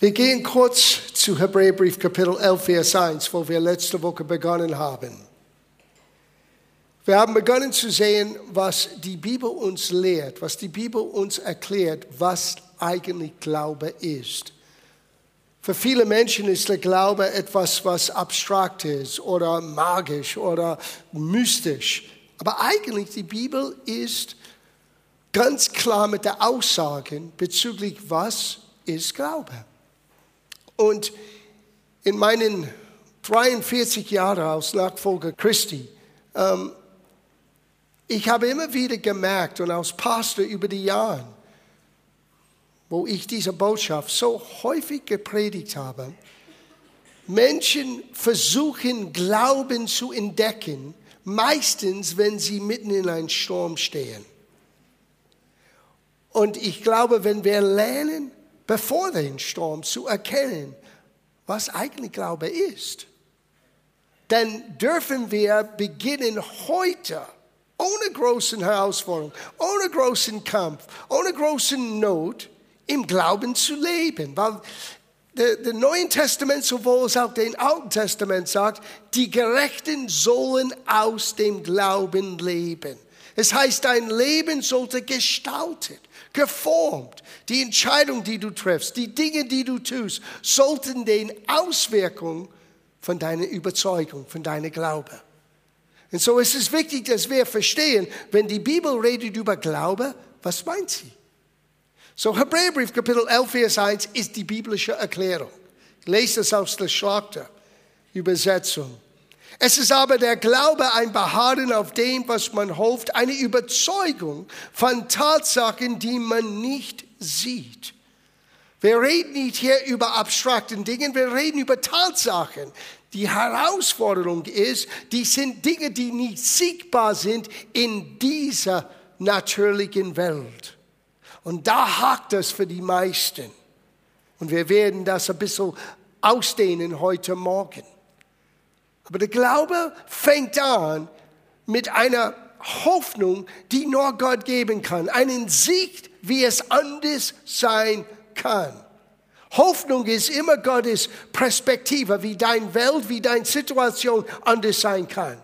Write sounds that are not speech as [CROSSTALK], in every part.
Wir gehen kurz zu Hebräerbrief Kapitel 11, Vers 1, wo wir letzte Woche begonnen haben. Wir haben begonnen zu sehen, was die Bibel uns lehrt, was die Bibel uns erklärt, was eigentlich Glaube ist. Für viele Menschen ist der Glaube etwas, was abstrakt ist oder magisch oder mystisch. Aber eigentlich die Bibel ist ganz klar mit der Aussage bezüglich, was ist Glaube. Und in meinen 43 Jahren als Nachfolger Christi, ähm, ich habe immer wieder gemerkt und als Pastor über die Jahre, wo ich diese Botschaft so häufig gepredigt habe, Menschen versuchen Glauben zu entdecken, meistens wenn sie mitten in einem Sturm stehen. Und ich glaube, wenn wir lernen, bevor den Sturm zu erkennen, was eigentlich Glaube ist. Dann dürfen wir beginnen heute, ohne großen Herausforderung, ohne großen Kampf, ohne großen Not, im Glauben zu leben. Weil das Neue Testament sowohl als auch das Alten Testament sagt, die Gerechten sollen aus dem Glauben leben. Es heißt, dein Leben sollte gestaltet geformt. Die Entscheidung, die du triffst, die Dinge, die du tust, sollten den Auswirkungen von deiner Überzeugung, von deiner Glaube. Und so ist es wichtig, dass wir verstehen, wenn die Bibel redet über Glaube, was meint sie? So Hebräerbrief Kapitel 11, Vers 1 ist die biblische Erklärung. Ich lese das aus der Schlachter Übersetzung. Es ist aber der Glaube ein Beharren auf dem, was man hofft, eine Überzeugung von Tatsachen, die man nicht sieht. Wir reden nicht hier über abstrakten Dingen, wir reden über Tatsachen. Die Herausforderung ist, die sind Dinge, die nicht siegbar sind in dieser natürlichen Welt. Und da hakt es für die meisten. Und wir werden das ein bisschen ausdehnen heute Morgen. Aber der Glaube fängt an mit einer Hoffnung, die nur Gott geben kann. Einen Sieg, wie es anders sein kann. Hoffnung ist immer Gottes Perspektive, wie dein Welt, wie deine Situation anders sein kann.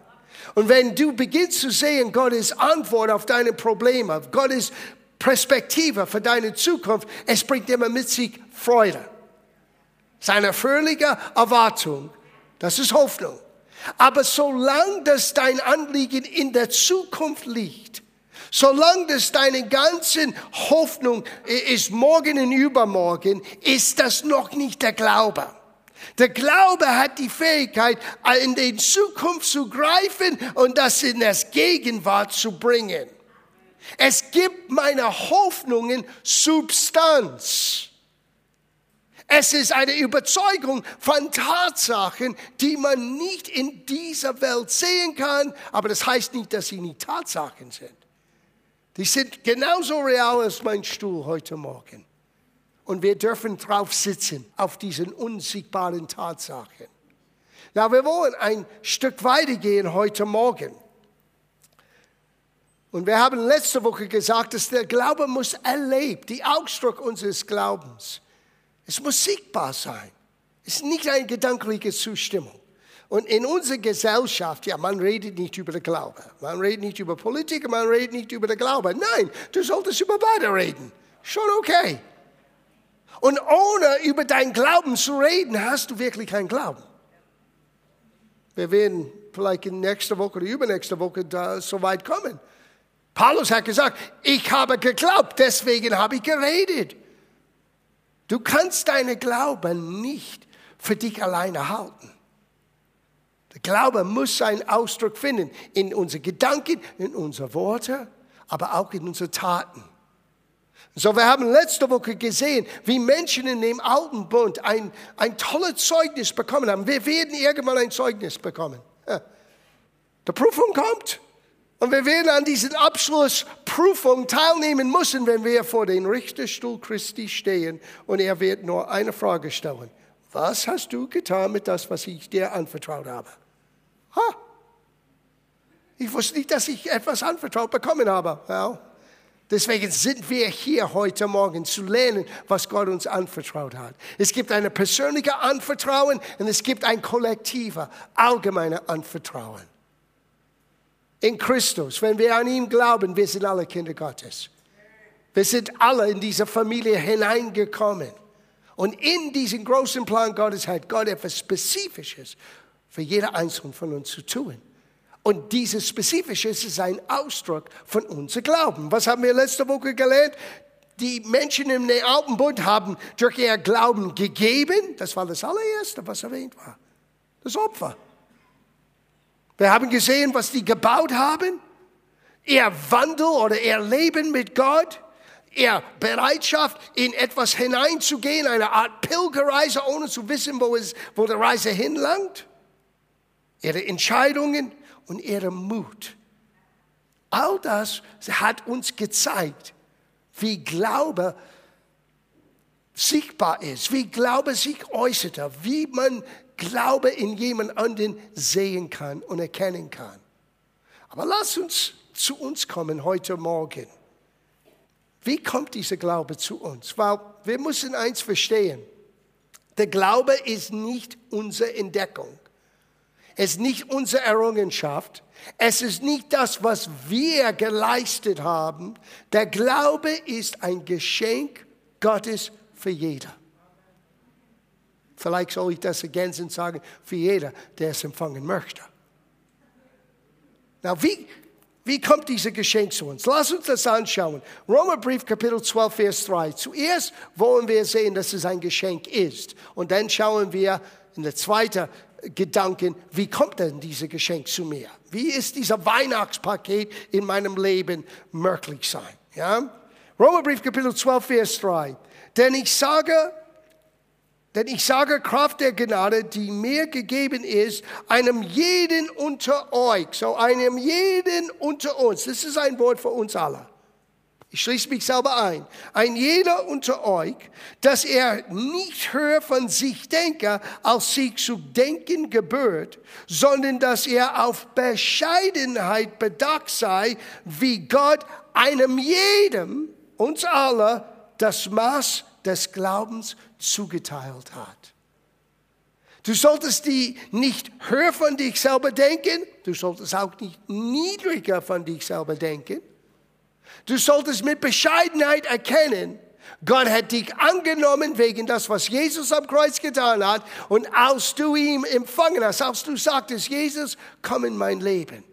Und wenn du beginnst zu sehen, Gottes Antwort auf deine Probleme, Gottes Perspektive für deine Zukunft, es bringt immer mit sich Freude. Seine fröhliche Erwartung, das ist Hoffnung. Aber solange das dein Anliegen in der Zukunft liegt, solange das deine ganze Hoffnung ist morgen und übermorgen, ist das noch nicht der Glaube. Der Glaube hat die Fähigkeit, in die Zukunft zu greifen und das in das Gegenwart zu bringen. Es gibt meine Hoffnungen Substanz. Es ist eine Überzeugung von Tatsachen, die man nicht in dieser Welt sehen kann, aber das heißt nicht, dass sie nicht Tatsachen sind. Die sind genauso real als mein Stuhl heute Morgen. Und wir dürfen drauf sitzen, auf diesen unsiegbaren Tatsachen. Na, wir wollen ein Stück weitergehen heute Morgen. Und wir haben letzte Woche gesagt, dass der Glaube muss erlebt, die Ausdruck unseres Glaubens es muss sichtbar sein. Es ist nicht eine gedankliche Zustimmung. Und in unserer Gesellschaft, ja, man redet nicht über den Glaube. Man redet nicht über Politik, man redet nicht über den Glaube. Nein, du solltest über beide reden. Schon okay. Und ohne über deinen Glauben zu reden, hast du wirklich keinen Glauben. Wir werden vielleicht in nächster Woche oder übernächste Woche da so weit kommen. Paulus hat gesagt, ich habe geglaubt, deswegen habe ich geredet. Du kannst deine Glauben nicht für dich alleine halten. Der Glaube muss seinen Ausdruck finden in unseren Gedanken, in unseren Worten, aber auch in unseren Taten. So, wir haben letzte Woche gesehen, wie Menschen in dem alten Bund ein, ein tolles Zeugnis bekommen haben. Wir werden irgendwann ein Zeugnis bekommen. Ja. Die Prüfung kommt. Und wir werden an diesen Abschlussprüfung teilnehmen müssen, wenn wir vor dem Richterstuhl Christi stehen und er wird nur eine Frage stellen. Was hast du getan mit das, was ich dir anvertraut habe? Ha! Ich wusste nicht, dass ich etwas anvertraut bekommen habe. Ja. Deswegen sind wir hier heute Morgen zu lernen, was Gott uns anvertraut hat. Es gibt eine persönliche Anvertrauen und es gibt ein kollektiver, allgemeiner Anvertrauen. In Christus, wenn wir an ihn glauben, wir sind alle Kinder Gottes. Wir sind alle in diese Familie hineingekommen. Und in diesen großen Plan Gottes hat Gott etwas Spezifisches für jeder Einzelne von uns zu tun. Und dieses Spezifische ist ein Ausdruck von unserem Glauben. Was haben wir letzte Woche gelernt? Die Menschen im Alten Bund haben durch ihr Glauben gegeben. Das war das allererste, was erwähnt war. Das Opfer. Wir haben gesehen, was die gebaut haben. Ihr Wandel oder ihr Leben mit Gott. Ihr Bereitschaft, in etwas hineinzugehen, eine Art Pilgerreise, ohne zu wissen, wo, es, wo die Reise hinlangt. Ihre Entscheidungen und ihrem Mut. All das hat uns gezeigt, wie Glaube sichtbar ist, wie Glaube sich äußert, wie man Glaube in jemand anderen sehen kann und erkennen kann. Aber lass uns zu uns kommen heute Morgen. Wie kommt dieser Glaube zu uns? Weil wir müssen eins verstehen. Der Glaube ist nicht unsere Entdeckung. Es ist nicht unsere Errungenschaft. Es ist nicht das, was wir geleistet haben. Der Glaube ist ein Geschenk Gottes für jeder. Vielleicht soll ich das ergänzend sagen, für jeder, der es empfangen möchte. Na, wie, wie kommt dieses Geschenk zu uns? Lass uns das anschauen. Romerbrief Kapitel 12, Vers 3. Zuerst wollen wir sehen, dass es ein Geschenk ist. Und dann schauen wir in der zweiten Gedanken, wie kommt denn dieses Geschenk zu mir? Wie ist dieser Weihnachtspaket in meinem Leben möglich sein? Ja? Römerbrief Kapitel 12, Vers 3. Denn ich sage, denn ich sage Kraft der Gnade, die mir gegeben ist, einem jeden unter euch, so einem jeden unter uns. Das ist ein Wort für uns alle. Ich schließe mich selber ein. Ein jeder unter euch, dass er nicht höher von sich denke, als sich zu denken gebührt, sondern dass er auf Bescheidenheit bedacht sei, wie Gott einem jedem, uns alle, das Maß des Glaubens zugeteilt hat. Du solltest die nicht höher von dich selber denken, du solltest auch nicht niedriger von dich selber denken Du solltest mit Bescheidenheit erkennen, Gott hat dich angenommen wegen das, was Jesus am Kreuz getan hat. Und als du ihn empfangen hast, als du sagtest, Jesus, komm in mein Leben.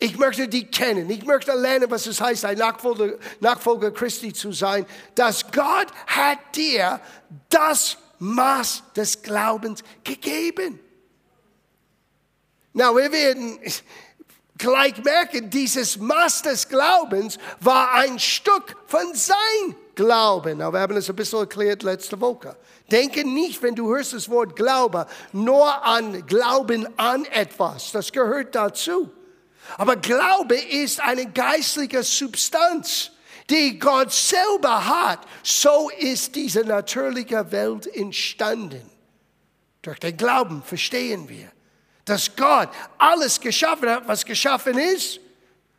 Ich möchte dich kennen. Ich möchte lernen, was es heißt, ein Nachfolger, Nachfolger Christi zu sein. Dass Gott hat dir das Maß des Glaubens gegeben. Na, wir werden gleich merken, dieses Maß des Glaubens war ein Stück von sein Glauben. Aber wir haben es ein bisschen erklärt letzte Woche. Denke nicht, wenn du hörst das Wort Glaube, nur an Glauben an etwas. Das gehört dazu. Aber Glaube ist eine geistliche Substanz, die Gott selber hat. So ist diese natürliche Welt entstanden. Durch den Glauben verstehen wir dass Gott alles geschaffen hat, was geschaffen ist.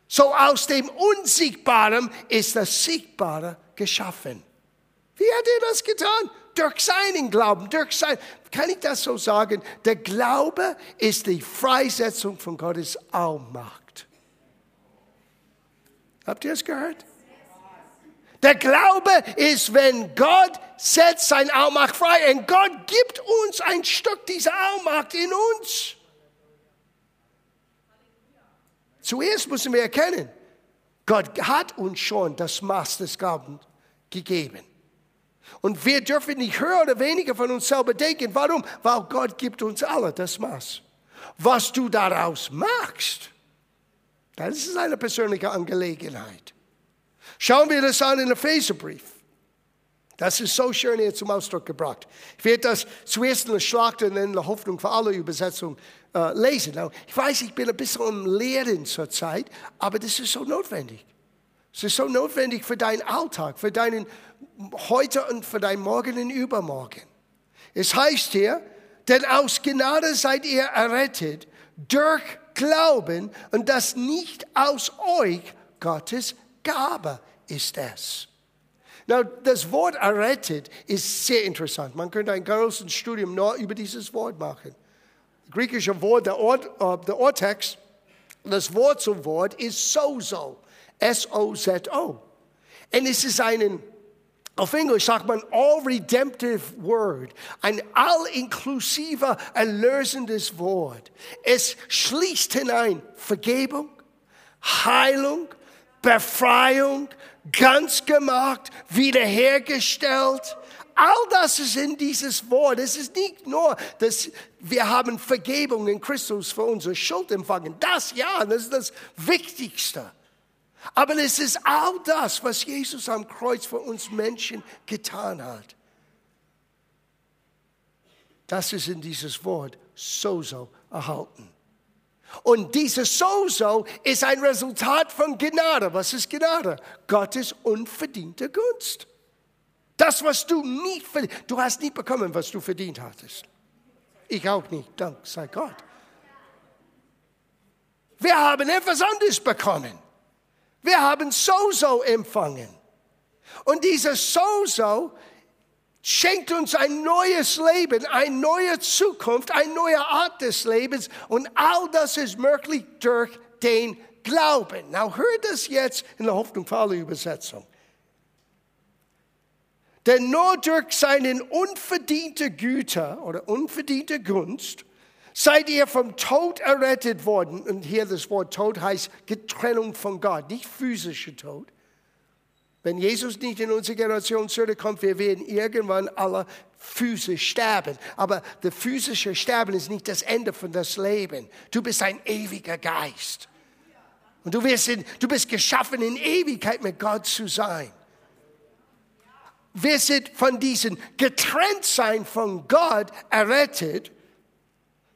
So aus dem Unsichtbaren ist das Sichtbare geschaffen. Wie hat er das getan? Durch seinen Glauben, durch sein, kann ich das so sagen? Der Glaube ist die Freisetzung von Gottes Allmacht. Habt ihr es gehört? Der Glaube ist, wenn Gott setzt sein Allmacht frei und Gott gibt uns ein Stück dieser Allmacht in uns. Zuerst müssen wir erkennen, Gott hat uns schon das Maß des Glaubens gegeben. Und wir dürfen nicht höher oder weniger von uns selber denken. Warum? Weil Gott gibt uns alle das Maß. Was du daraus machst, das ist eine persönliche Angelegenheit. Schauen wir das an in Epheserbrief. Das ist so schön hier zum Ausdruck gebracht. Ich werde das zuerst in der Schlacht und in der Hoffnung für alle Übersetzungen äh, lesen. Ich weiß, ich bin ein bisschen am Lehren zurzeit, aber das ist so notwendig. Es ist so notwendig für deinen Alltag, für deinen heute und für deinen Morgen und Übermorgen. Es heißt hier, denn aus Gnade seid ihr errettet durch Glauben und das nicht aus euch, Gottes Gabe ist es. Now, das Wort errettet ist sehr interessant. Man könnte ein ganzes Studium nur über dieses Wort machen. Das griechische Wort, der, Ort, uh, der Ortext, das Wort zum Wort ist sozo. S-O-Z-O. Und es ist ein, auf Englisch sagt man all redemptive word, ein all-inklusiver, erlösendes Wort. Es schließt hinein Vergebung, Heilung, Befreiung, ganz gemacht, wiederhergestellt. All das ist in dieses Wort. Es ist nicht nur, dass wir haben Vergebung in Christus für unsere Schuld empfangen. Das ja, das ist das Wichtigste. Aber es ist all das, was Jesus am Kreuz für uns Menschen getan hat. Das ist in dieses Wort Sozo erhalten. Und dieses Sozo ist ein Resultat von Gnade. Was ist Gnade? Gottes unverdiente Gunst. Das, was du nicht verdient, du hast nicht bekommen, was du verdient hattest. Ich auch nicht, dank sei Gott. Wir haben etwas anderes bekommen. Wir haben Sozo empfangen. Und dieses Sozo schenkt uns ein neues Leben, eine neue Zukunft, eine neue Art des Lebens. Und all das ist möglich durch den Glauben. Now hört das jetzt in der Hoffnung für alle Übersetzung. Denn nur durch seine unverdiente Güter oder unverdiente Gunst seid ihr vom Tod errettet worden. Und hier das Wort Tod heißt Getrennung von Gott, nicht physischer Tod. Wenn Jesus nicht in unsere Generation zurückkommt, wir werden irgendwann alle physisch sterben. Aber das physische Sterben ist nicht das Ende von das Leben. Du bist ein ewiger Geist. Und du, wirst in, du bist geschaffen, in Ewigkeit mit Gott zu sein. Wir sind von diesem Getrenntsein von Gott errettet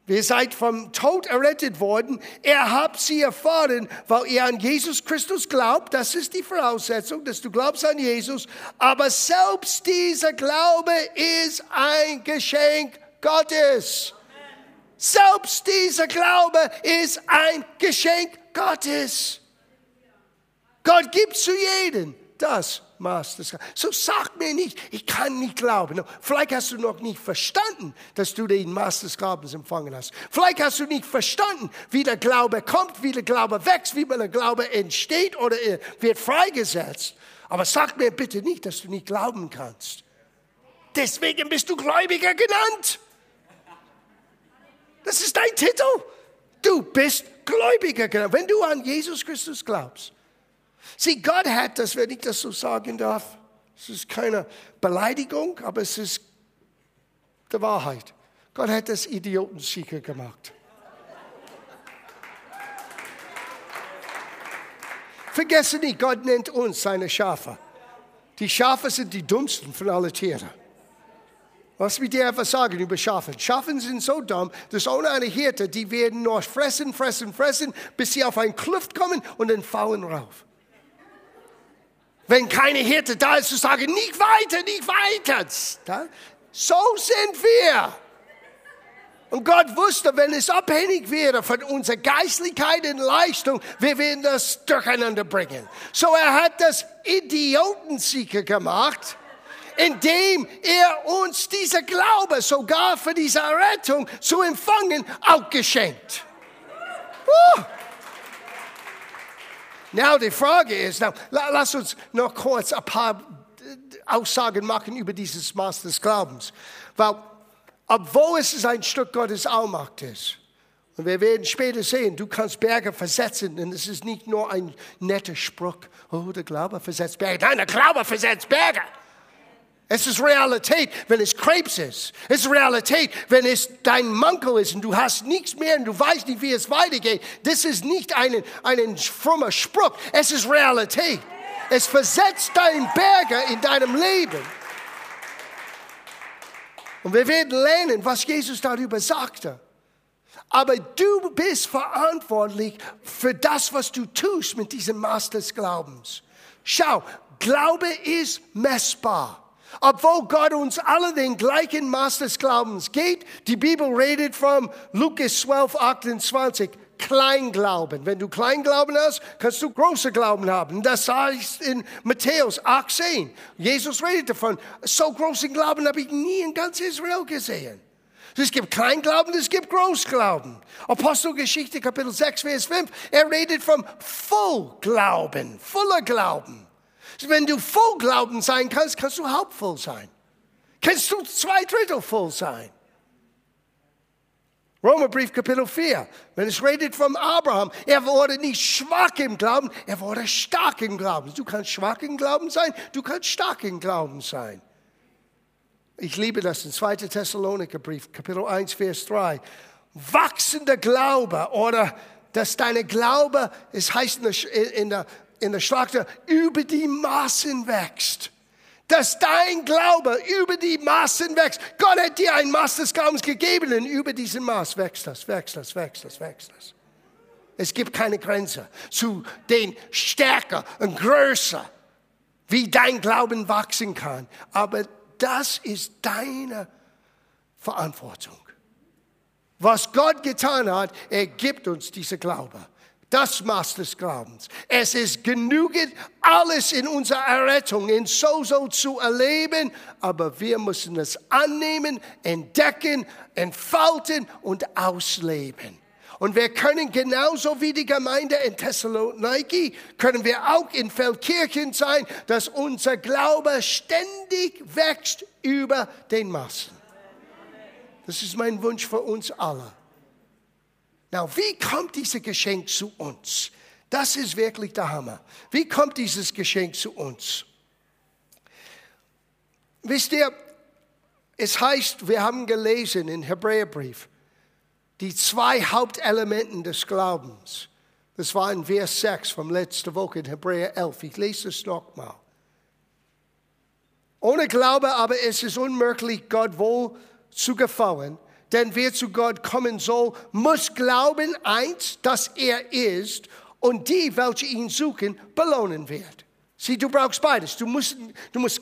Ihr seid vom Tod errettet worden. Er habt sie erfahren, weil ihr an Jesus Christus glaubt. Das ist die Voraussetzung, dass du glaubst an Jesus. Aber selbst dieser Glaube ist ein Geschenk Gottes. Selbst dieser Glaube ist ein Geschenk Gottes. Gott gibt zu jedem das Maß. So sag mir nicht, ich kann nicht glauben. Vielleicht hast du noch nicht verstanden, dass du den Maß des Glaubens empfangen hast. Vielleicht hast du nicht verstanden, wie der Glaube kommt, wie der Glaube wächst, wie der Glaube entsteht oder wird freigesetzt. Aber sag mir bitte nicht, dass du nicht glauben kannst. Deswegen bist du Gläubiger genannt. Das ist dein Titel. Du bist Gläubiger genannt, wenn du an Jesus Christus glaubst. Sieh, Gott hat das, wenn ich das so sagen darf, es ist keine Beleidigung, aber es ist die Wahrheit. Gott hat das Idiotensieger gemacht. Vergesse nicht, Gott nennt uns seine Schafe. Die Schafe sind die dummsten von allen Tieren. Was wir dir etwas sagen über Schafe? Schafe sind so dumm, dass ohne eine Hirte, die werden nur fressen, fressen, fressen, bis sie auf einen Kluft kommen und dann fallen rauf. Wenn keine Hirte da ist, zu sagen, nicht weiter, nicht weiter. So sind wir. Und Gott wusste, wenn es abhängig wäre von unserer Geistlichkeit und Leistung, wir werden das durcheinander bringen. So er hat das Idiotensieger gemacht, indem er uns diese Glaube sogar für diese Errettung zu empfangen auch geschenkt. Uh. Now, die Frage ist, now, lass uns noch kurz ein paar Aussagen machen über dieses Maß des Glaubens. Weil, obwohl es ein Stück Gottes Allmacht ist, und wir werden später sehen, du kannst Berge versetzen, und es ist nicht nur ein netter Spruch, oh, der Glaube versetzt Berge. Nein, der Glaube versetzt Berge. Es ist Realität, wenn es Krebs ist. Es ist Realität, wenn es dein Mankel ist und du hast nichts mehr und du weißt nicht, wie es weitergeht. Das ist nicht ein, ein frommer Spruch. Es ist Realität. Es versetzt deinen Berger in deinem Leben. Und wir werden lernen, was Jesus darüber sagte. Aber du bist verantwortlich für das, was du tust mit diesem Maß des Glaubens. Schau, Glaube ist messbar. Obwohl Gott uns alle den gleichen Maß des Glaubens gibt, die Bibel redet von Lukas 12, 28. Kleinglauben. Wenn du Kleinglauben hast, kannst du große Glauben haben. Das heißt in Matthäus 18. Jesus redet davon, so großen Glauben habe ich nie in ganz Israel gesehen. Es gibt Kleinglauben, es gibt Großglauben. Apostelgeschichte Kapitel 6, Vers 5, er redet vom Vollglauben, voller Glauben. Wenn du Vollglauben sein kannst, kannst du halbvoll sein. Kannst du zwei Drittel voll sein. Römerbrief Kapitel 4, wenn es redet vom Abraham, er wurde nicht schwach im Glauben, er wurde stark im Glauben. Du kannst schwach im Glauben sein, du kannst stark im Glauben sein. Ich liebe das in 2. Thessaloniker Brief, Kapitel 1, Vers 3. Wachsender Glaube oder dass deine Glaube, es heißt in der, in der, in der Schlachter, über die Maßen wächst dass dein Glaube über die Maßen wächst. Gott hat dir ein Maß des Glaubens gegeben und über diesen Maß wächst das, wächst das, wächst das, wächst das. Es gibt keine Grenze zu den stärker und größer, wie dein Glauben wachsen kann. Aber das ist deine Verantwortung. Was Gott getan hat, er gibt uns diese Glaube das Maß des Glaubens. Es ist genügend, alles in unserer Errettung in so-so zu erleben, aber wir müssen es annehmen, entdecken, entfalten und ausleben. Und wir können genauso wie die Gemeinde in Thessaloniki, können wir auch in Feldkirchen sein, dass unser Glaube ständig wächst über den Maßen. Das ist mein Wunsch für uns alle. Now, wie kommt dieses Geschenk zu uns? Das ist wirklich der Hammer. Wie kommt dieses Geschenk zu uns? Wisst ihr, es heißt, wir haben gelesen in Hebräerbrief, die zwei Hauptelementen des Glaubens. Das war in Vers 6 vom letzten Woche in Hebräer 11. Ich lese es nochmal. Ohne Glaube aber ist es unmöglich, Gott wohl zu gefallen, denn wer zu Gott kommen soll, muss glauben, eins, dass er ist und die, welche ihn suchen, belohnen wird. Sieh, du brauchst beides. Du musst, du musst,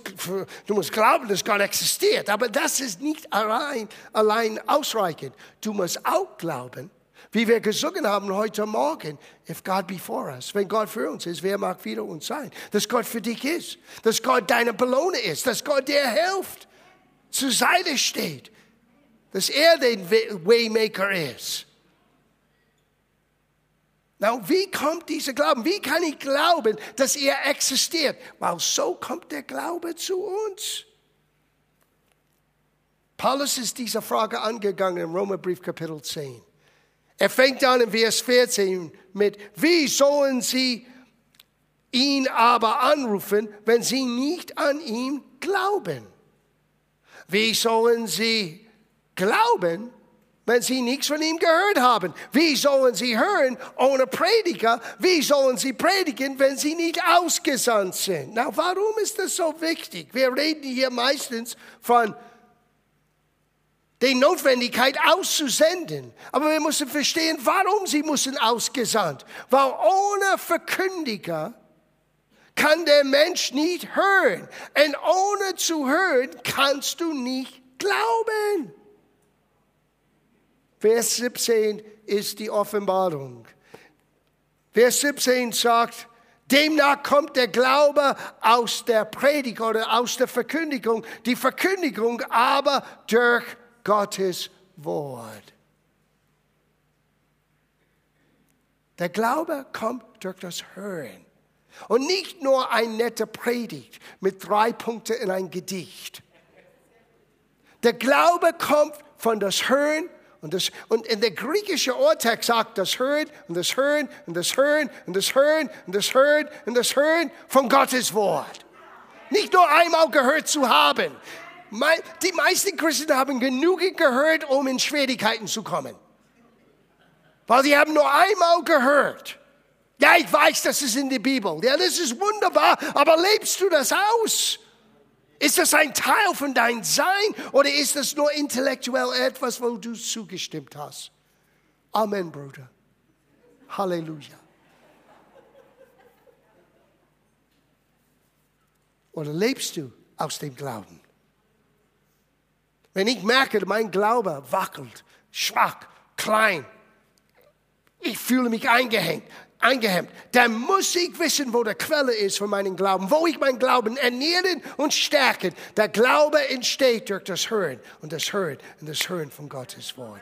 du musst glauben, dass Gott existiert, aber das ist nicht allein, allein ausreichend. Du musst auch glauben, wie wir gesungen haben heute Morgen, if God be for us, wenn Gott für uns ist, wer mag wieder uns sein? Dass Gott für dich ist, dass Gott deine Belohner ist, dass Gott dir hilft, zur Seite steht dass er der Waymaker ist. Now, wie kommt dieser Glauben? Wie kann ich glauben, dass er existiert? Weil so kommt der Glaube zu uns. Paulus ist dieser Frage angegangen im Römerbrief Kapitel 10. Er fängt an in Vers 14 mit, wie sollen sie ihn aber anrufen, wenn sie nicht an ihn glauben? Wie sollen sie glauben, wenn sie nichts von ihm gehört haben? Wie sollen sie hören ohne Prediger? Wie sollen sie predigen, wenn sie nicht ausgesandt sind? Na, warum ist das so wichtig? Wir reden hier meistens von der Notwendigkeit auszusenden. Aber wir müssen verstehen, warum sie müssen ausgesandt. Weil ohne Verkündiger kann der Mensch nicht hören. Und ohne zu hören kannst du nicht glauben. Vers 17 ist die Offenbarung. Vers 17 sagt, demnach kommt der Glaube aus der Predigt oder aus der Verkündigung, die Verkündigung aber durch Gottes Wort. Der Glaube kommt durch das Hören. Und nicht nur ein netter Predigt mit drei Punkten in ein Gedicht. Der Glaube kommt von das Hören und, das, und in der griechischen Urtext sagt das Hören und das Hören und das Hören und das Hören und das Hören und das Hören von Gottes Wort. Nicht nur einmal gehört zu haben. Die meisten Christen haben genug gehört, um in Schwierigkeiten zu kommen. Weil sie haben nur einmal gehört. Ja, ich weiß, das ist in der Bibel. Ja, das ist wunderbar, aber lebst du das aus? Ist das ein Teil von deinem Sein oder ist das nur intellektuell etwas, wo du zugestimmt hast? Amen, Bruder. Halleluja. Oder lebst du aus dem Glauben? Wenn ich merke, mein Glaube wackelt, schwach, klein, ich fühle mich eingehängt, eingehemmt. Dann muss ich wissen, wo der Quelle ist von meinem Glauben, wo ich meinen Glauben ernähren und stärken. Der Glaube entsteht durch das Hören und das Hören und das Hören von Gottes Wort.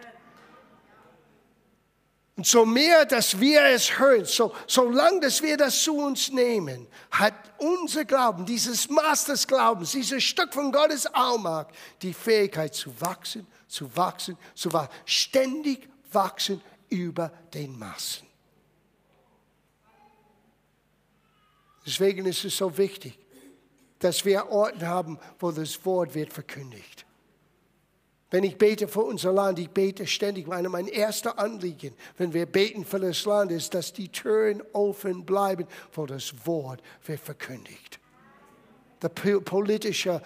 Und so mehr, dass wir es hören, so, solange dass wir das zu uns nehmen, hat unser Glauben, dieses Maß des Glaubens, dieses Stück von Gottes Allmacht, die Fähigkeit zu wachsen, zu wachsen, zu wachsen, ständig wachsen über den Massen. Deswegen ist es so wichtig, dass wir Orte haben, wo das Wort wird verkündigt. Wenn ich bete für unser Land, ich bete ständig. Meine, mein erster Anliegen, wenn wir beten für das Land, ist, dass die Türen offen bleiben, wo das Wort wird verkündigt. Der politische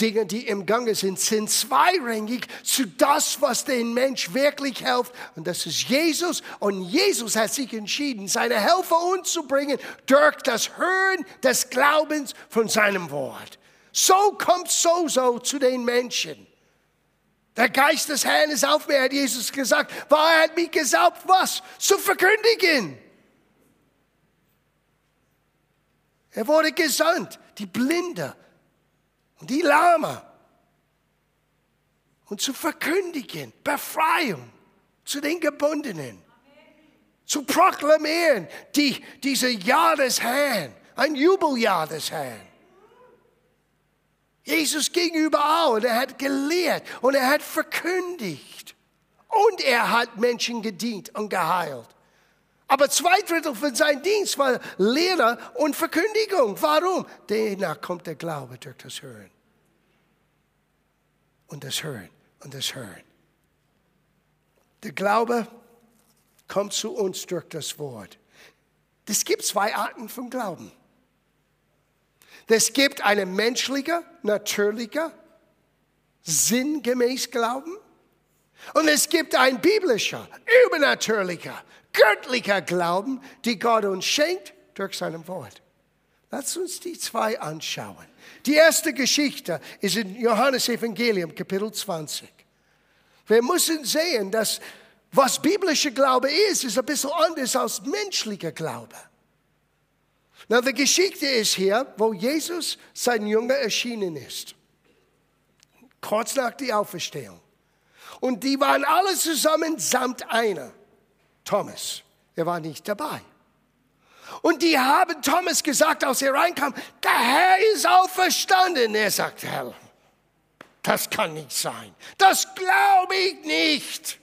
Dinge, die im Gange sind, sind zweirangig zu das, was den Mensch wirklich hilft. Und das ist Jesus. Und Jesus hat sich entschieden, seine Helfer uns zu bringen durch das Hören des Glaubens von seinem Wort. So kommt so so zu den Menschen. Der Geist des Herrn ist auf mir, hat Jesus gesagt. Weil er hat mich gesagt, was? Zu verkündigen. Er wurde gesandt, die Blinde und die Lama. Und zu verkündigen, Befreiung zu den Gebundenen. Zu proklamieren, die, diese Jahr des Herrn, ein Jubeljahr des Herrn. Jesus ging überall und er hat gelehrt und er hat verkündigt. Und er hat Menschen gedient und geheilt. Aber zwei Drittel von seinem Dienst war Lehre und Verkündigung. Warum? Danach kommt der Glaube durch das Hören. Und das Hören und das Hören. Der Glaube kommt zu uns durch das Wort. Es gibt zwei Arten von Glauben. Es gibt einen menschlichen, natürlichen, sinngemäß Glauben. Und es gibt ein biblischer, übernatürlicher, göttlicher Glauben, die Gott uns schenkt durch sein Wort. Lass uns die zwei anschauen. Die erste Geschichte ist in Johannes Evangelium, Kapitel 20. Wir müssen sehen, dass was biblischer Glaube ist, ist ein bisschen anders als menschlicher Glaube. Na, die Geschichte ist hier, wo Jesus sein Jünger erschienen ist. Kurz nach der Auferstehung. Und die waren alle zusammen samt einer. Thomas. Er war nicht dabei. Und die haben Thomas gesagt, als er reinkam, der Herr ist auferstanden. Er sagt, Herr, das kann nicht sein. Das glaube ich nicht.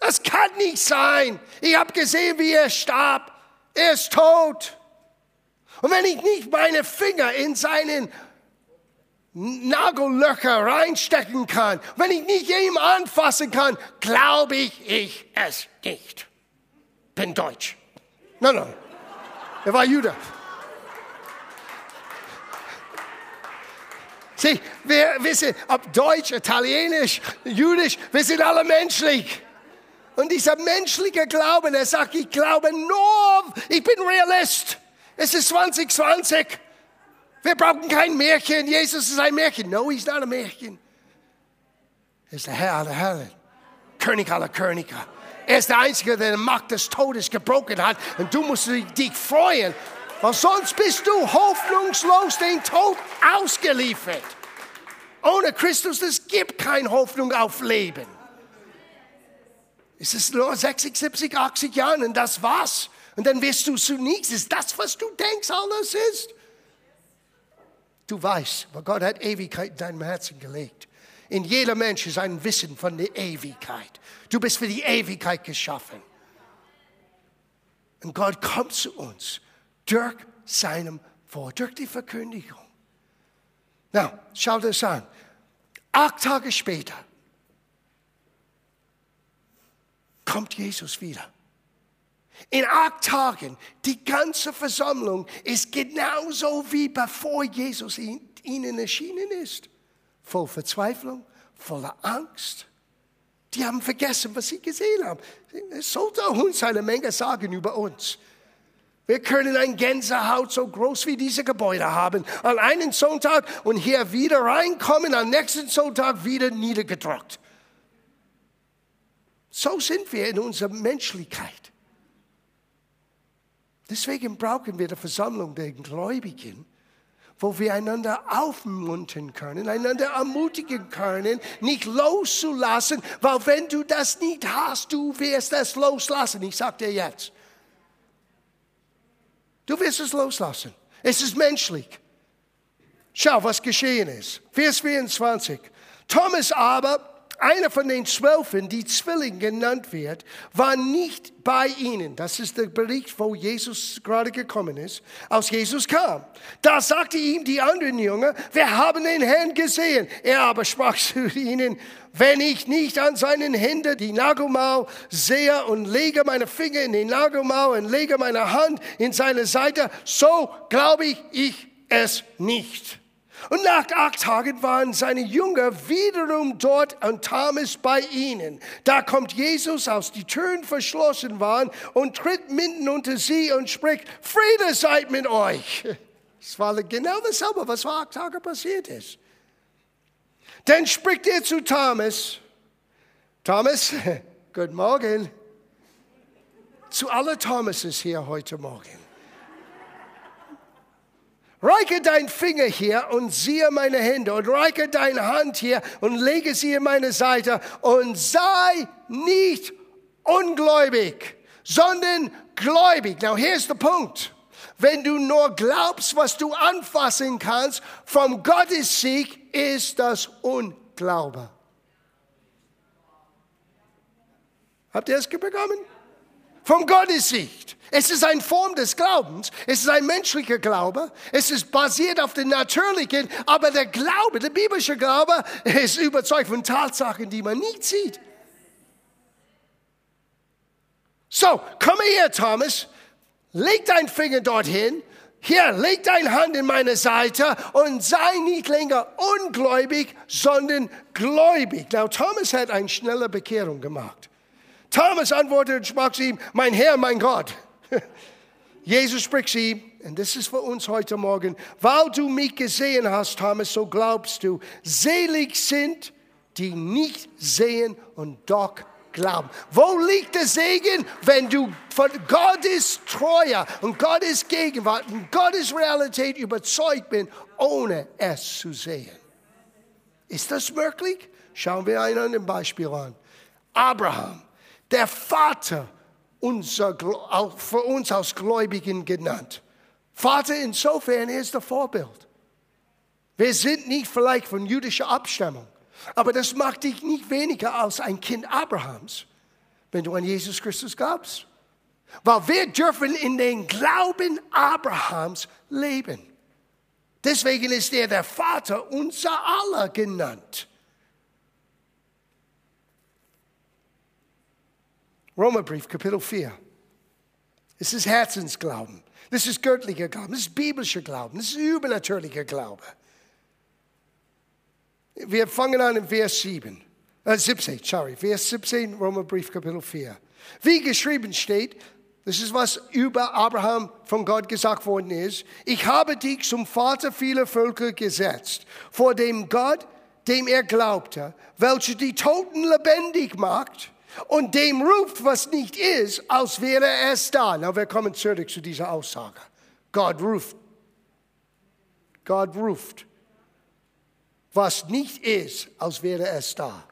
Das kann nicht sein. Ich habe gesehen, wie er starb. Er ist tot. Und wenn ich nicht meine Finger in seinen Nagellöcher reinstecken kann, wenn ich nicht ihm anfassen kann, glaube ich, ich es nicht. Bin deutsch. Nein, nein. Er war Jude. Sieh, wir wissen, ob Deutsch, Italienisch, Jüdisch, wir sind alle menschlich. Und dieser menschliche Glauben, er sagt, ich glaube nur, ich bin Realist. Es ist 2020. Wir brauchen kein Märchen. Jesus ist ein Märchen. No, he's not a Märchen. Er ist der Herr aller Herren. König aller Könige. Er ist der Einzige, der die Macht des Todes gebrochen hat. Und du musst dich freuen, weil sonst bist du hoffnungslos den Tod ausgeliefert. Ohne Christus, es gibt keine Hoffnung auf Leben. Es ist nur 60, 70, 80 Jahre und das war's. Und dann wirst du zunächst, ist das, was du denkst, alles ist? Du weißt, weil Gott hat Ewigkeit in deinem Herzen gelegt. In jeder Mensch ist ein Wissen von der Ewigkeit. Du bist für die Ewigkeit geschaffen. Und Gott kommt zu uns durch seinem Wort, durch die Verkündigung. Na, schau das an. Acht Tage später kommt Jesus wieder. In acht Tagen, die ganze Versammlung ist genauso wie bevor Jesus ihnen erschienen ist. Voll Verzweiflung, voller Angst. Die haben vergessen, was sie gesehen haben. Es sollte uns eine Menge sagen über uns. Wir können ein Gänsehaut so groß wie diese Gebäude haben. An einen Sonntag und hier wieder reinkommen, am nächsten Sonntag wieder niedergedrückt. So sind wir in unserer Menschlichkeit. Deswegen brauchen wir die Versammlung der Gläubigen, wo wir einander aufmuntern können, einander ermutigen können, nicht loszulassen, weil wenn du das nicht hast, du wirst es loslassen. Ich sage dir jetzt. Du wirst es loslassen. Es ist menschlich. Schau, was geschehen ist. Vers 24. Thomas aber einer von den Zwölfen, die Zwilling genannt wird, war nicht bei ihnen. Das ist der Bericht, wo Jesus gerade gekommen ist, als Jesus kam. Da sagte ihm die anderen Jünger, wir haben den Herrn gesehen. Er aber sprach [LAUGHS] zu ihnen, wenn ich nicht an seinen Händen die Nagelmau sehe und lege meine Finger in den Nagelmau und lege meine Hand in seine Seite, so glaube ich, ich es nicht. Und nach acht Tagen waren seine Jünger wiederum dort und Thomas bei ihnen. Da kommt Jesus, als die Türen verschlossen waren, und tritt mitten unter sie und spricht, Friede seid mit euch. Es war genau dasselbe, was vor acht Tagen passiert ist. Dann spricht er zu Thomas, Thomas, [LAUGHS] guten Morgen. Zu alle Thomases hier heute Morgen. Reiche dein Finger hier und siehe meine Hände und reiche deine Hand hier und lege sie in meine Seite und sei nicht ungläubig, sondern gläubig. Now here's the Punkt. Wenn du nur glaubst, was du anfassen kannst, vom Gottes Sieg ist das Unglaube. Habt ihr es bekommen? Vom Gottes Sicht. Es ist eine Form des Glaubens. Es ist ein menschlicher Glaube. Es ist basiert auf dem Natürlichen. Aber der Glaube, der biblische Glaube, ist überzeugt von Tatsachen, die man nicht sieht. So, komm her, Thomas. Leg deinen Finger dorthin. Hier, leg deine Hand in meine Seite und sei nicht länger ungläubig, sondern gläubig. Now, Thomas hat eine schnelle Bekehrung gemacht. Thomas antwortete und sprach zu ihm, mein Herr, mein Gott. [LAUGHS] Jesus spricht ihm, und das ist für uns heute Morgen, weil du mich gesehen hast, Thomas, so glaubst du, selig sind, die nicht sehen und doch glauben. Wo liegt der Segen, wenn du von Gottes Treue und Gottes Gegenwart und Gottes Realität überzeugt bist, ohne es zu sehen? Ist das möglich? Schauen wir ein Beispiel an. Abraham, der Vater unser, für uns als Gläubigen genannt. Vater insofern ist der Vorbild. Wir sind nicht vielleicht von jüdischer Abstammung, aber das macht dich nicht weniger als ein Kind Abrahams, wenn du an Jesus Christus glaubst. Weil wir dürfen in den Glauben Abrahams leben. Deswegen ist er der Vater unser aller genannt. Römerbrief, Kapitel 4. Es ist Herzensglauben. Das ist göttlicher Glauben. Das ist biblischer Glauben. Das ist übernatürlicher Glaube. Wir fangen an in Vers 7. Äh, 17, sorry. Vers 17, Römerbrief, Kapitel 4. Wie geschrieben steht, das ist, was über Abraham von Gott gesagt worden ist. Ich habe dich zum Vater vieler Völker gesetzt, vor dem Gott, dem er glaubte, welcher die Toten lebendig macht und dem ruft, was nicht ist, als wäre es da. Na, wir kommen zurück zu dieser Aussage. Gott ruft. Gott ruft, was nicht ist, als wäre es da.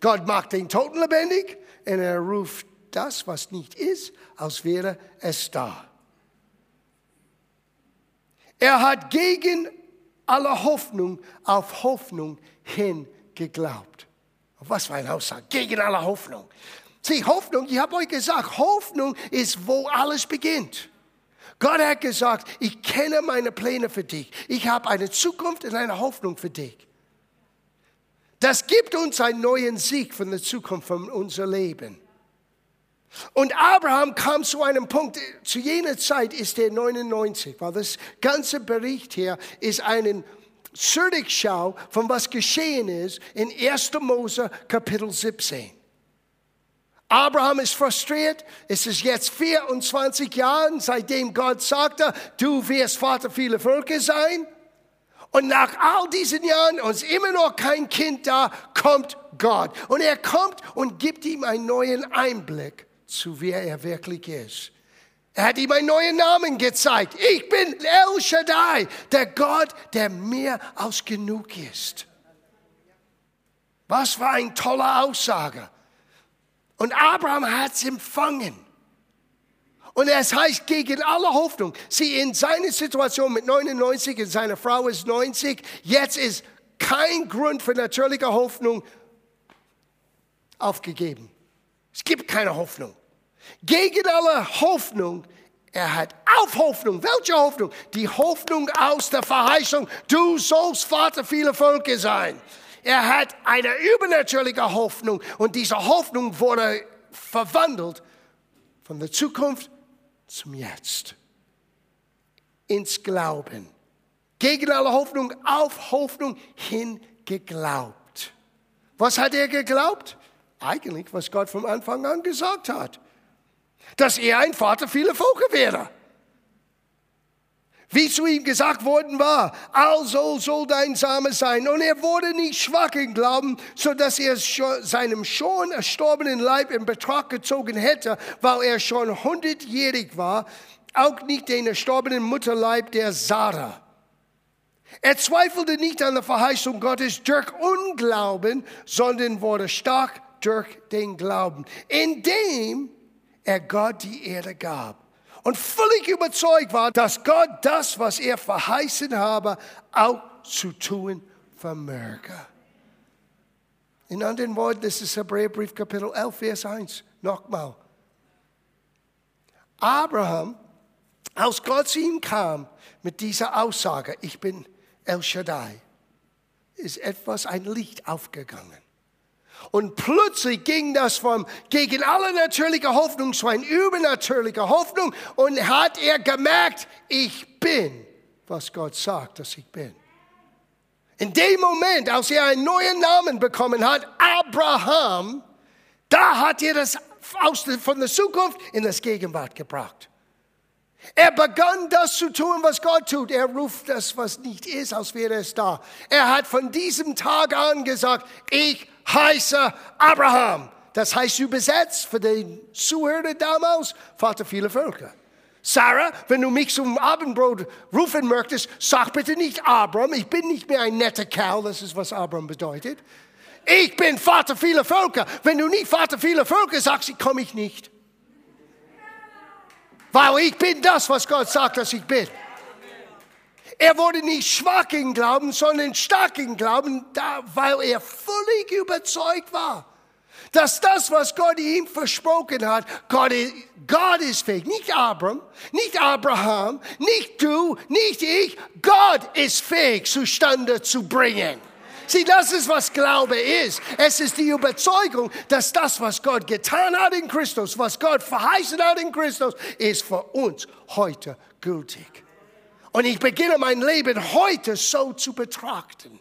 Gott macht den Toten lebendig und er ruft das, was nicht ist, als wäre es da. Er hat gegen alle Hoffnung auf Hoffnung hin geglaubt. Was für eine Aussage. Gegen alle Hoffnung. Sieh, Hoffnung, ich habe euch gesagt, Hoffnung ist, wo alles beginnt. Gott hat gesagt, ich kenne meine Pläne für dich. Ich habe eine Zukunft und eine Hoffnung für dich. Das gibt uns einen neuen Sieg von der Zukunft von unser Leben. Und Abraham kam zu einem Punkt, zu jener Zeit ist er 99, weil das ganze Bericht hier ist einen Zurückschau von was geschehen ist in 1. Mose Kapitel 17. Abraham ist frustriert. Es ist jetzt 24 Jahre, seitdem Gott sagte, du wirst Vater vieler Völker sein. Und nach all diesen Jahren ist immer noch kein Kind da, kommt Gott. Und er kommt und gibt ihm einen neuen Einblick zu wer er wirklich ist. Er hat ihm einen neuen Namen gezeigt. Ich bin El Shaddai, der Gott, der mehr als genug ist. Was für eine tolle Aussage. Und Abraham hat es empfangen. Und es heißt gegen alle Hoffnung. Sie in seiner Situation mit 99 und seine Frau ist 90. Jetzt ist kein Grund für natürliche Hoffnung aufgegeben. Es gibt keine Hoffnung. Gegen alle Hoffnung. Er hat auf Hoffnung. Welche Hoffnung? Die Hoffnung aus der Verheißung. Du sollst Vater vieler Völker sein. Er hat eine übernatürliche Hoffnung und diese Hoffnung wurde verwandelt von der Zukunft zum Jetzt. Ins Glauben. Gegen alle Hoffnung, auf Hoffnung hin geglaubt. Was hat er geglaubt? Eigentlich, was Gott vom Anfang an gesagt hat. Dass er ein Vater vieler Völker wäre. Wie zu ihm gesagt worden war, also soll dein Same sein. Und er wurde nicht schwach im Glauben, so dass er seinem schon erstorbenen Leib in Betracht gezogen hätte, weil er schon hundertjährig war, auch nicht den erstorbenen Mutterleib der Sarah. Er zweifelte nicht an der Verheißung Gottes durch Unglauben, sondern wurde stark durch den Glauben, indem er Gott die Erde gab und völlig überzeugt war, dass Gott das, was er verheißen habe, auch zu tun vermöge. In anderen Worten, das ist Hebräerbrief Kapitel 11, Vers 1. Nochmal. Abraham, als Gott zu ihm kam mit dieser Aussage, ich bin El Shaddai, ist etwas, ein Licht aufgegangen. Und plötzlich ging das vom gegen alle natürliche Hoffnung zu einer übernatürlichen Hoffnung und hat er gemerkt, ich bin, was Gott sagt, dass ich bin. In dem Moment, als er einen neuen Namen bekommen hat, Abraham, da hat er das aus, von der Zukunft in das Gegenwart gebracht. Er begann das zu tun, was Gott tut. Er ruft das, was nicht ist, als wäre es da. Er hat von diesem Tag an gesagt, ich heiße Abraham. Das heißt übersetzt für den Zuhörer damals, Vater vieler Völker. Sarah, wenn du mich zum Abendbrot rufen möchtest, sag bitte nicht Abraham. Ich bin nicht mehr ein netter Kerl, das ist, was Abraham bedeutet. Ich bin Vater vieler Völker. Wenn du nicht Vater vieler Völker sagst, komme ich nicht. Weil ich bin das, was Gott sagt, dass ich bin. Er wurde nicht schwach im Glauben, sondern stark im Glauben, da, weil er völlig überzeugt war, dass das, was Gott ihm versprochen hat, Gott ist, Gott ist fähig. Nicht Abraham, nicht Abraham, nicht du, nicht ich. Gott ist fähig, zustande zu bringen. Sieh, das ist, was Glaube ist. Es ist die Überzeugung, dass das, was Gott getan hat in Christus, was Gott verheißen hat in Christus, ist für uns heute gültig. Und ich beginne mein Leben heute so zu betrachten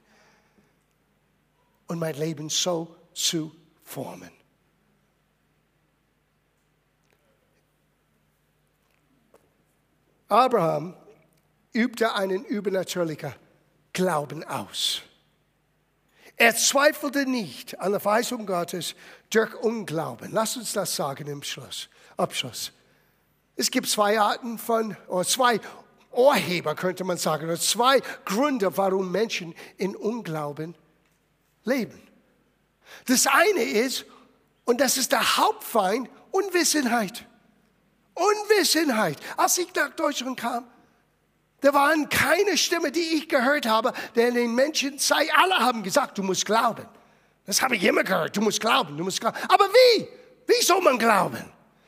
und mein Leben so zu formen. Abraham übte einen übernatürlichen Glauben aus. Er zweifelte nicht an der Verheißung Gottes durch Unglauben. Lass uns das sagen im Schluss, Abschluss. Es gibt zwei Arten von, oder zwei Urheber, könnte man sagen, oder zwei Gründe, warum Menschen in Unglauben leben. Das eine ist, und das ist der Hauptfeind, Unwissenheit. Unwissenheit. Als ich nach Deutschland kam, da waren keine Stimme, die ich gehört habe, der den Menschen sei, alle haben gesagt, du musst glauben. Das habe ich immer gehört, du musst glauben, du musst glauben. Aber wie? Wie soll man glauben?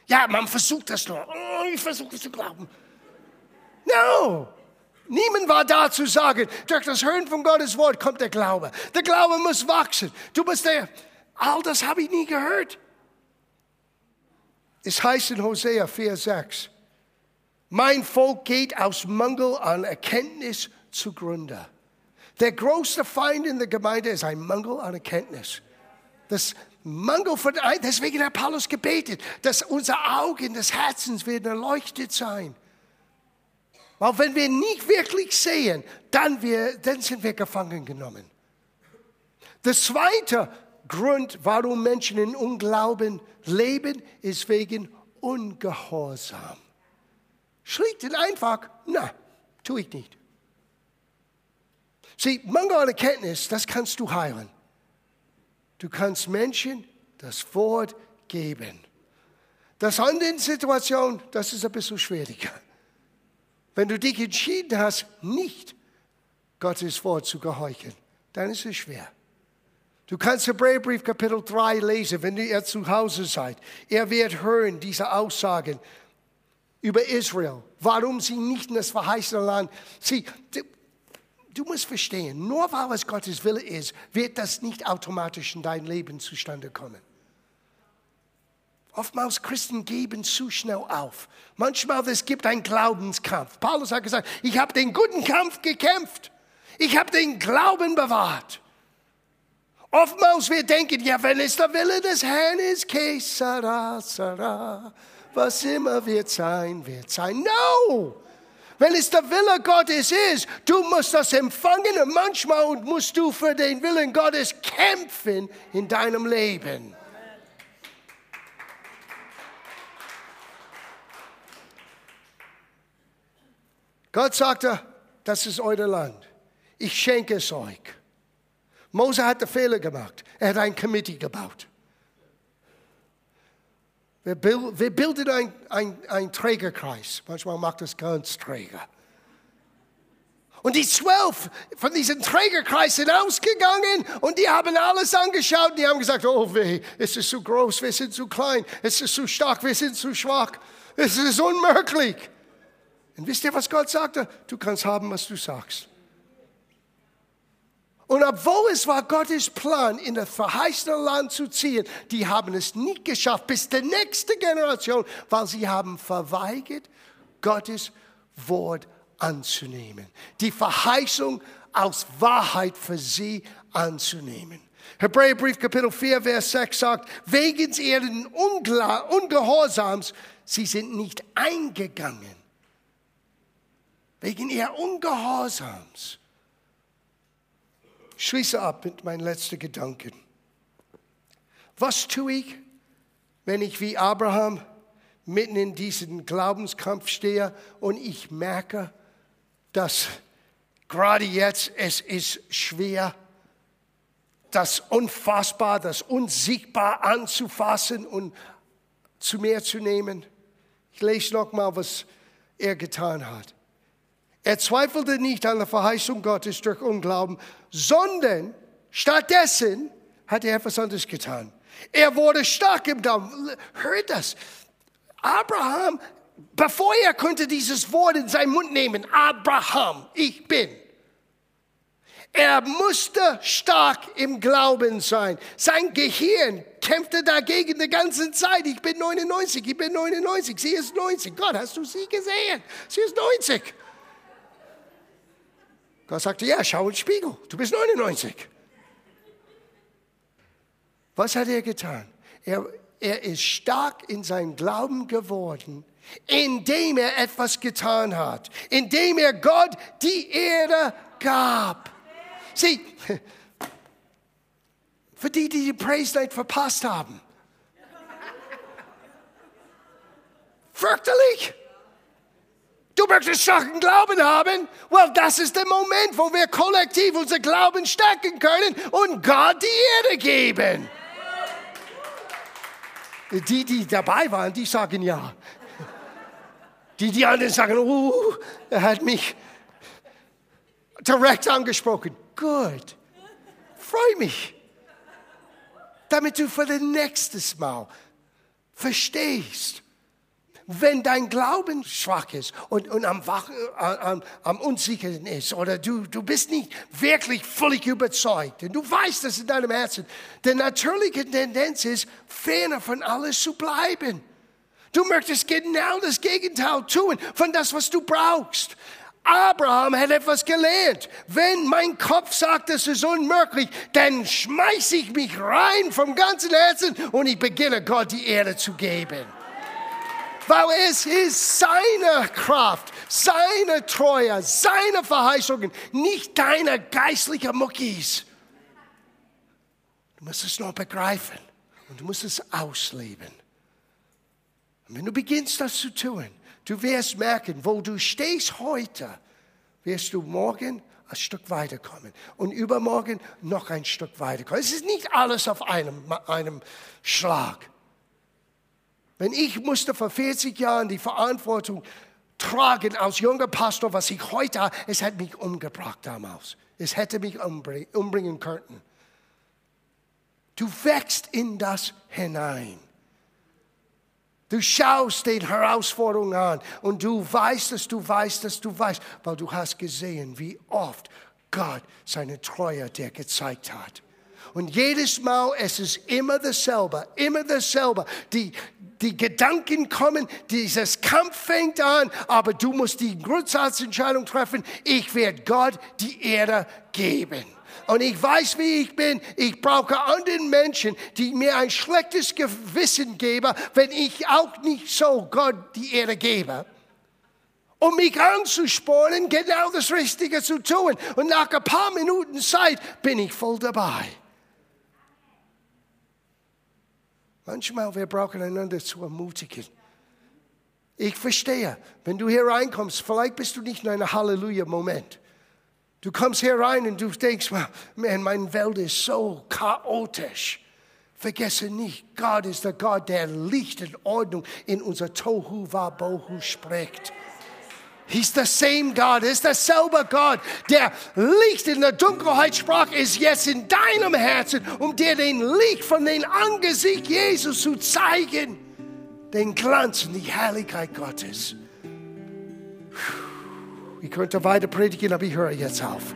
Ja, man versucht das nur. Oh, ich versuche zu glauben. No. Niemand war da zu sagen, durch das Hören von Gottes Wort kommt der Glaube. Der Glaube muss wachsen. Du bist der, all das habe ich nie gehört. Es heißt in Hosea 4,6, mein Volk geht aus Mangel an Erkenntnis zugrunde. Der größte Feind in der Gemeinde ist ein Mangel an Erkenntnis. Das Mangel von, deswegen hat Paulus gebetet, dass unsere Augen des Herzens werden erleuchtet sein. Weil wenn wir nicht wirklich sehen, dann, wir, dann sind wir gefangen genommen. Der zweite Grund, warum Menschen in Unglauben leben, ist wegen Ungehorsam. Schlicht und einfach, na, tue ich nicht. Sieh, Mangel Erkenntnis, das kannst du heilen. Du kannst Menschen das Wort geben. Das andere Situation, das ist ein bisschen schwieriger. Wenn du dich entschieden hast, nicht Gottes Wort zu gehorchen, dann ist es schwer. Du kannst Hebräerbrief Kapitel 3 lesen, wenn ihr zu Hause seid. Er wird hören diese Aussagen über Israel, warum sie nicht in das verheißene Land. Sie, du, du musst verstehen, nur weil es Gottes Wille ist, wird das nicht automatisch in dein Leben zustande kommen. Oftmals Christen geben zu schnell auf. Manchmal es gibt einen Glaubenskampf. Paulus hat gesagt, ich habe den guten Kampf gekämpft. Ich habe den Glauben bewahrt. Oftmals wir denken, ja, wenn es der Wille des Herrn ist, que sara, sara, was immer wird sein, wird sein. No! Wenn es der Wille Gottes ist, du musst das empfangen und manchmal musst du für den Willen Gottes kämpfen in deinem Leben. Gott sagte, das ist euer Land. Ich schenke es euch. Mose hat den Fehler gemacht. Er hat ein Committee gebaut. Wir, bilden einen ein, Trägerkreis. Manchmal macht das ganz träger. Und die zwölf von diesem Trägerkreis sind ausgegangen und die haben alles angeschaut. Die haben gesagt, oh weh, es ist zu groß, wir sind zu klein, es ist zu stark, wir sind zu schwach. Es ist unmöglich. Und wisst ihr, was Gott sagte? Du kannst haben, was du sagst. Und obwohl es war Gottes Plan, in das verheißene Land zu ziehen, die haben es nicht geschafft bis der nächste Generation, weil sie haben verweigert, Gottes Wort anzunehmen. Die Verheißung als Wahrheit für sie anzunehmen. Hebräerbrief Kapitel 4, Vers 6 sagt, wegen ihren Ungehorsams, sie sind nicht eingegangen wegen ihr Ungehorsams. Ich schließe ab mit meinen letzten Gedanken. Was tue ich, wenn ich wie Abraham mitten in diesem Glaubenskampf stehe und ich merke, dass gerade jetzt es ist schwer, das unfassbar, das unsichtbar anzufassen und zu mir zu nehmen. Ich lese noch mal, was er getan hat. Er zweifelte nicht an der Verheißung Gottes durch Unglauben, sondern stattdessen hat er etwas anderes getan. Er wurde stark im Glauben. Hört das. Abraham, bevor er konnte dieses Wort in seinen Mund nehmen, Abraham, ich bin. Er musste stark im Glauben sein. Sein Gehirn kämpfte dagegen die ganze Zeit. Ich bin 99, ich bin 99, sie ist 90. Gott, hast du sie gesehen? Sie ist 90. Gott sagte, ja, schau in den Spiegel, du bist 99. Was hat er getan? Er, er ist stark in seinem Glauben geworden, indem er etwas getan hat, indem er Gott die Erde gab. Sieh, für die, die die Praise Night verpasst haben. Fürchterlich. Du möchtest starken Glauben haben? Well, das ist der Moment, wo wir kollektiv unser Glauben stärken können und Gott die Erde geben. Die, die dabei waren, die sagen ja. Die, die anderen sagen, uh, er hat mich direkt angesprochen. Gut. Freue mich. Damit du für das nächste Mal verstehst, wenn dein Glauben schwach ist und, und am, am, am unsicheren ist oder du, du bist nicht wirklich völlig überzeugt und du weißt das in deinem Herzen, die natürliche Tendenz ist, ferner von alles zu bleiben. Du möchtest genau das Gegenteil tun von das, was du brauchst. Abraham hat etwas gelernt. Wenn mein Kopf sagt, es ist unmöglich, dann schmeiße ich mich rein vom ganzen Herzen und ich beginne Gott die Erde zu geben weil es ist seine Kraft, seine Treue, seine Verheißungen, nicht deine geistlichen Muckis. Du musst es noch begreifen und du musst es ausleben. Und wenn du beginnst, das zu tun, du wirst merken, wo du stehst heute, wirst du morgen ein Stück weiterkommen und übermorgen noch ein Stück weiterkommen. Es ist nicht alles auf einem, einem Schlag. Wenn ich musste vor 40 Jahren die Verantwortung tragen als junger Pastor, was ich heute es hätte mich umgebracht damals. Es hätte mich umbringen können. Du wächst in das hinein. Du schaust den Herausforderungen an und du weißt, dass du weißt, dass du weißt, weil du hast gesehen, wie oft Gott seine Treue dir gezeigt hat. Und jedes Mal, es ist immer dasselbe, immer dasselbe. Die, die Gedanken kommen, dieses Kampf fängt an, aber du musst die Grundsatzentscheidung treffen, ich werde Gott die Ehre geben. Und ich weiß, wie ich bin. Ich brauche anderen Menschen, die mir ein schlechtes Gewissen geben, wenn ich auch nicht so Gott die Ehre gebe um mich anzuspornen, genau das Richtige zu tun. Und nach ein paar Minuten Zeit bin ich voll dabei. Manchmal, wir brauchen einander zu ermutigen. Ich verstehe, wenn du hier reinkommst, vielleicht bist du nicht in einem Halleluja-Moment. Du kommst hier rein und du denkst, man, meine Welt ist so chaotisch. Vergesse nicht, Gott ist der Gott, der Licht und Ordnung in unser Tohu Wabohu spricht. He's the same God. Ist derselbe Gott, der Licht in der Dunkelheit sprach, ist jetzt in deinem Herzen, um dir den Licht von dem Angesicht Jesus zu zeigen. Den Glanz und die Herrlichkeit Gottes. Ich könnte weiter predigen, aber ich höre jetzt auf.